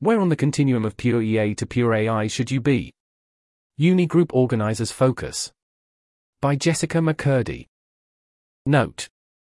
Where on the continuum of pure EA to pure AI should you be? Uni Group Organizers Focus. By Jessica McCurdy. Note.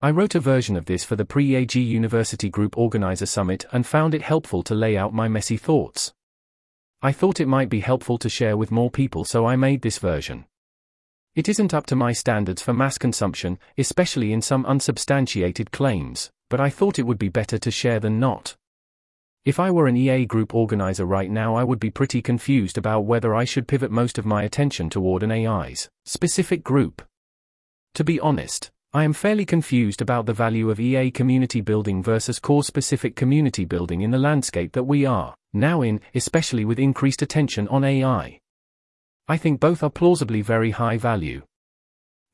I wrote a version of this for the Pre-AG University Group Organizer Summit and found it helpful to lay out my messy thoughts. I thought it might be helpful to share with more people so I made this version. It isn't up to my standards for mass consumption, especially in some unsubstantiated claims, but I thought it would be better to share than not. If I were an EA group organizer right now, I would be pretty confused about whether I should pivot most of my attention toward an AIS specific group. To be honest, I am fairly confused about the value of EA community building versus cause specific community building in the landscape that we are now in, especially with increased attention on AI. I think both are plausibly very high value.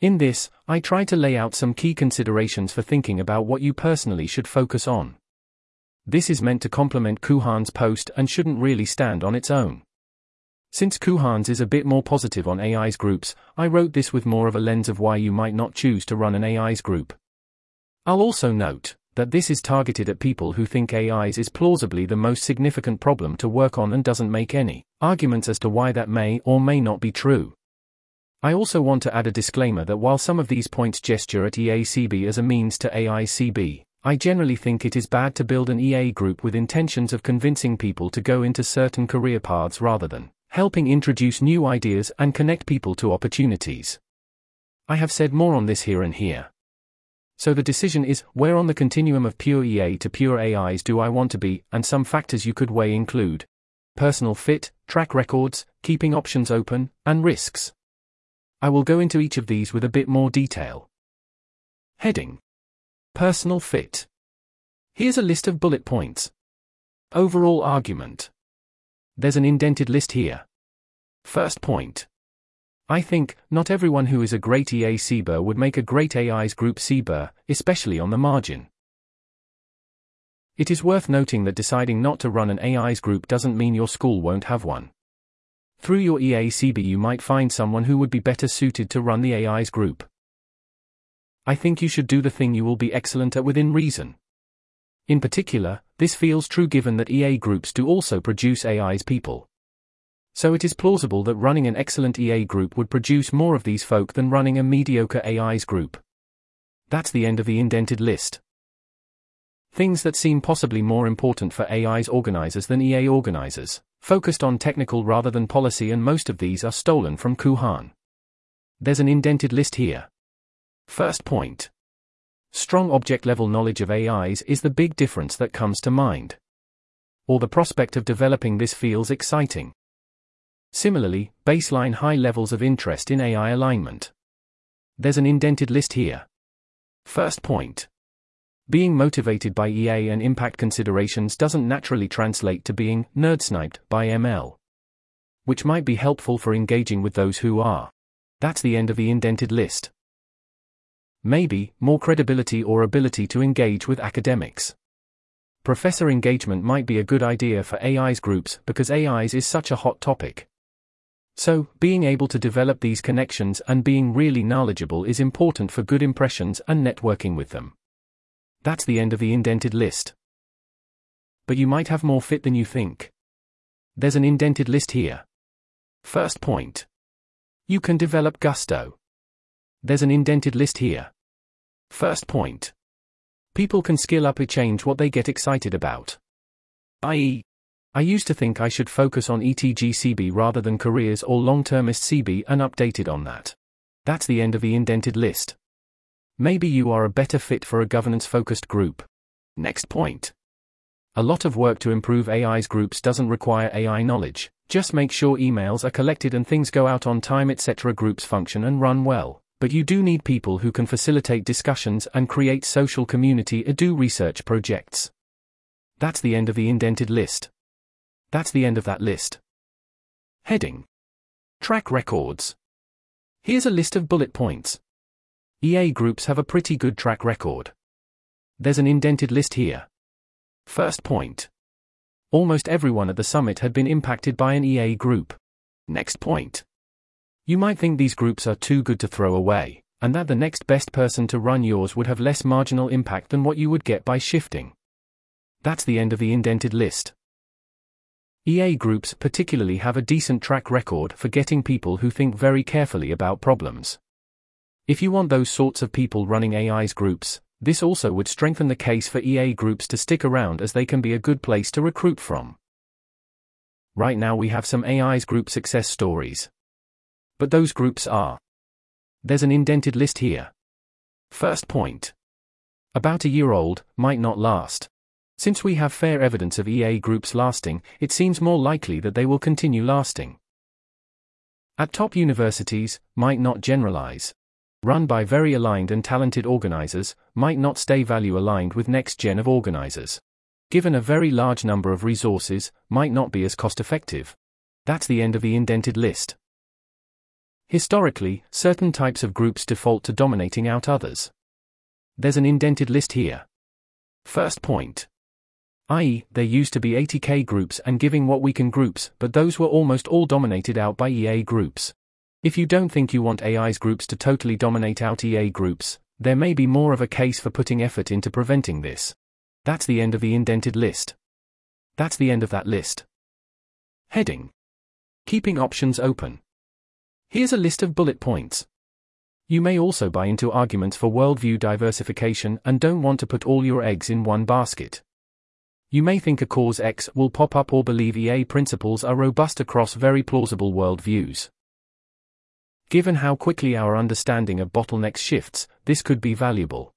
In this, I try to lay out some key considerations for thinking about what you personally should focus on. This is meant to complement Kuhan's post and shouldn't really stand on its own. Since Kuhan's is a bit more positive on AIS groups, I wrote this with more of a lens of why you might not choose to run an AIS group. I'll also note that this is targeted at people who think AIS is plausibly the most significant problem to work on and doesn't make any arguments as to why that may or may not be true. I also want to add a disclaimer that while some of these points gesture at EACB as a means to AICB, I generally think it is bad to build an EA group with intentions of convincing people to go into certain career paths rather than helping introduce new ideas and connect people to opportunities. I have said more on this here and here. So the decision is, where on the continuum of pure EA to pure AIS do I want to be, and some factors you could weigh include personal fit, track records, keeping options open, and risks. I will go into each of these with a bit more detail. Heading Personal fit. Here's a list of bullet points. Overall argument. There's an indented list here. First point. I think, not everyone who is a great EA would make a great AIS group CBER, especially on the margin. It is worth noting that deciding not to run an AIS group doesn't mean your school won't have one. Through your EA you might find someone who would be better suited to run the AIS group. I think you should do the thing you will be excellent at within reason. In particular, this feels true given that EA groups do also produce AIS people. So it is plausible that running an excellent EA group would produce more of these folk than running a mediocre AIS group. That's the end of the indented list. Things that seem possibly more important for AIS organizers than EA organizers, focused on technical rather than policy, and most of these are stolen from Kuhan. There's an indented list here. First point Strong object level knowledge of AIS is the big difference that comes to mind. Or the prospect of developing this feels exciting. Similarly, baseline high levels of interest in AI alignment. There's an indented list here. First point. Being motivated by EA and impact considerations doesn't naturally translate to being nerd sniped by ML. Which might be helpful for engaging with those who are. That's the end of the indented list. Maybe, more credibility or ability to engage with academics. Professor engagement might be a good idea for AIS groups because AIs is such a hot topic. So, being able to develop these connections and being really knowledgeable is important for good impressions and networking with them. That's the end of the indented list. But you might have more fit than you think. There's an indented list here. First point. You can develop gusto. There's an indented list here. First point. People can skill up or change what they get excited about. I.e., I used to think I should focus on ETG CB rather than careers or long-termist CB and updated on that. That's the end of the indented list. Maybe you are a better fit for a governance-focused group. Next point. A lot of work to improve AIS groups doesn't require AI knowledge. Just make sure emails are collected and things go out on time etc. Groups function and run well. But you do need people who can facilitate discussions and create social community or do research projects. That's the end of the indented list. That's the end of that list. Heading Track Records. Here's a list of bullet points. EA groups have a pretty good track record. There's an indented list here. First point. Almost everyone at the summit had been impacted by an EA group. Next point. You might think these groups are too good to throw away, and that the next best person to run yours would have less marginal impact than what you would get by shifting. That's the end of the indented list. EA groups particularly have a decent track record for getting people who think very carefully about problems. If you want those sorts of people running AIS groups, this also would strengthen the case for EA groups to stick around as they can be a good place to recruit from. Right now we have some AIS group success stories. But those groups are. There's an indented list here. First point. About a year old, might not last. Since we have fair evidence of EA groups lasting, it seems more likely that they will continue lasting. At top universities, might not generalize. Run by very aligned and talented organizers, might not stay value aligned with next gen of organizers. Given a very large number of resources, might not be as cost effective. That's the end of the indented list. Historically, certain types of groups default to dominating out others. There's an indented list here. First point i.e., there used to be 80k groups and giving what we can groups, but those were almost all dominated out by EA groups. If you don't think you want AIS groups to totally dominate out EA groups, there may be more of a case for putting effort into preventing this. That's the end of the indented list. That's the end of that list. Heading Keeping options open. Here's a list of bullet points. You may also buy into arguments for worldview diversification and don't want to put all your eggs in one basket. You may think a cause X will pop up or believe EA principles are robust across very plausible worldviews. Given how quickly our understanding of bottlenecks shifts, this could be valuable.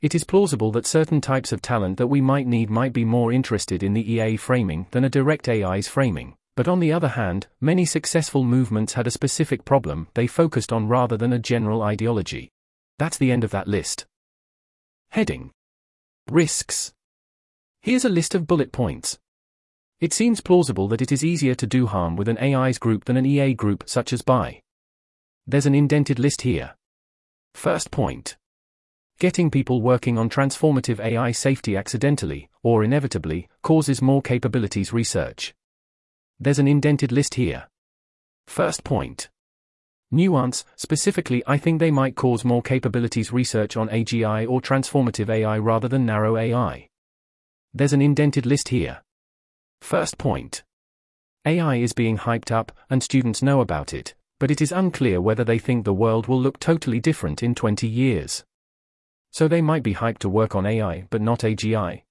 It is plausible that certain types of talent that we might need might be more interested in the EA framing than a direct AIS framing. But on the other hand, many successful movements had a specific problem they focused on rather than a general ideology. That's the end of that list. Heading Risks Here's a list of bullet points. It seems plausible that it is easier to do harm with an AIS group than an EA group such as BI. There's an indented list here. First point. Getting people working on transformative AI safety accidentally, or inevitably, causes more capabilities research. There's an indented list here. First point. Nuance, specifically, I think they might cause more capabilities research on AGI or transformative AI rather than narrow AI. There's an indented list here. First point. AI is being hyped up, and students know about it, but it is unclear whether they think the world will look totally different in 20 years. So they might be hyped to work on AI but not AGI.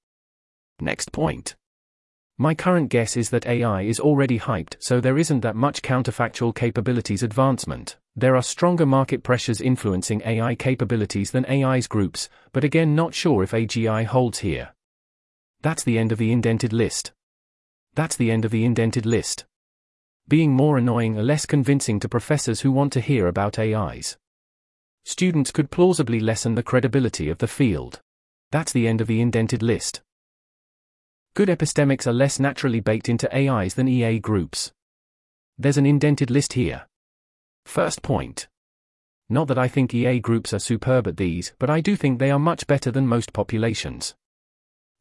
Next point. My current guess is that AI is already hyped, so there isn't that much counterfactual capabilities advancement. There are stronger market pressures influencing AI capabilities than AIS groups, but again, not sure if AGI holds here. That's the end of the indented list. That's the end of the indented list. Being more annoying or less convincing to professors who want to hear about AIS. Students could plausibly lessen the credibility of the field. That's the end of the indented list. Good epistemics are less naturally baked into AIS than EA groups. There's an indented list here. First point. Not that I think EA groups are superb at these, but I do think they are much better than most populations.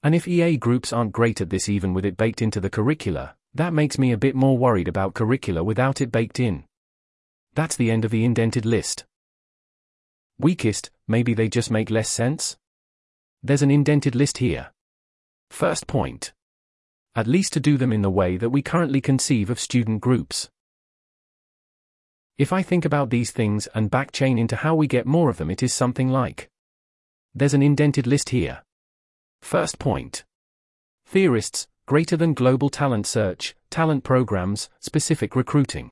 And if EA groups aren't great at this even with it baked into the curricula, that makes me a bit more worried about curricula without it baked in. That's the end of the indented list. Weakest, maybe they just make less sense? There's an indented list here. First point. At least to do them in the way that we currently conceive of student groups. If I think about these things and backchain into how we get more of them, it is something like. There's an indented list here. First point. Theorists, greater than global talent search, talent programs, specific recruiting.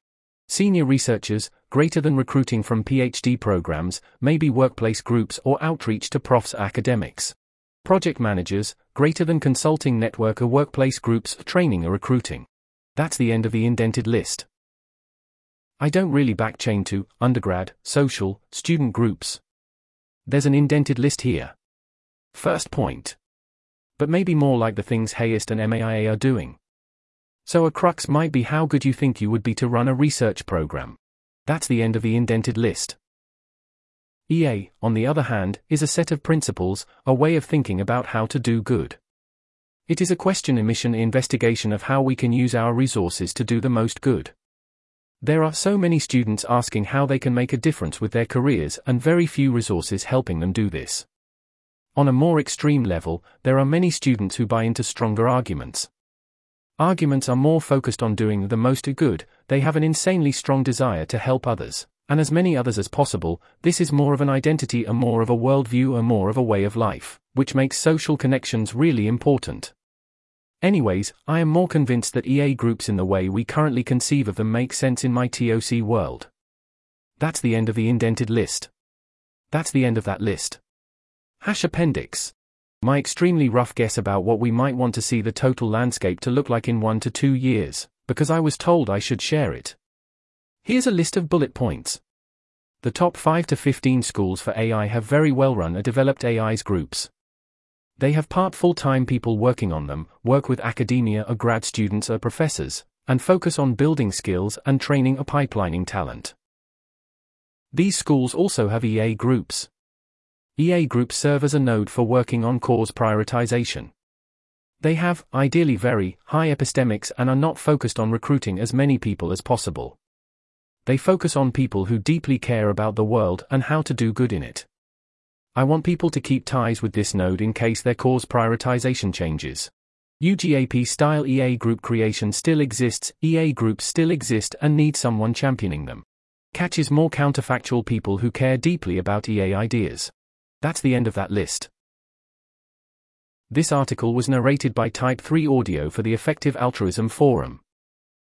Senior researchers, greater than recruiting from PhD programs, maybe workplace groups or outreach to profs academics. Project managers, greater than consulting network or workplace groups, training or recruiting. That's the end of the indented list. I don't really backchain to undergrad, social, student groups. There's an indented list here. First point but maybe more like the things HAIST and MAIA are doing. So a crux might be how good you think you would be to run a research program. That's the end of the indented list. EA, on the other hand, is a set of principles, a way of thinking about how to do good. It is a question emission investigation of how we can use our resources to do the most good. There are so many students asking how they can make a difference with their careers and very few resources helping them do this. On a more extreme level, there are many students who buy into stronger arguments. Arguments are more focused on doing the most good, they have an insanely strong desire to help others, and as many others as possible, this is more of an identity and more of a worldview and more of a way of life, which makes social connections really important. Anyways, I am more convinced that EA groups in the way we currently conceive of them make sense in my TOC world. That's the end of the indented list. That's the end of that list. Hash appendix. My extremely rough guess about what we might want to see the total landscape to look like in one to two years, because I was told I should share it. Here's a list of bullet points. The top 5 to 15 schools for AI have very well run or developed AIS groups. They have part full time people working on them, work with academia or grad students or professors, and focus on building skills and training or pipelining talent. These schools also have EA groups. EA groups serve as a node for working on cause prioritization. They have, ideally, very high epistemics and are not focused on recruiting as many people as possible. They focus on people who deeply care about the world and how to do good in it. I want people to keep ties with this node in case their cause prioritization changes. UGAP style EA group creation still exists, EA groups still exist and need someone championing them. Catches more counterfactual people who care deeply about EA ideas. That's the end of that list. This article was narrated by Type 3 Audio for the Effective Altruism Forum.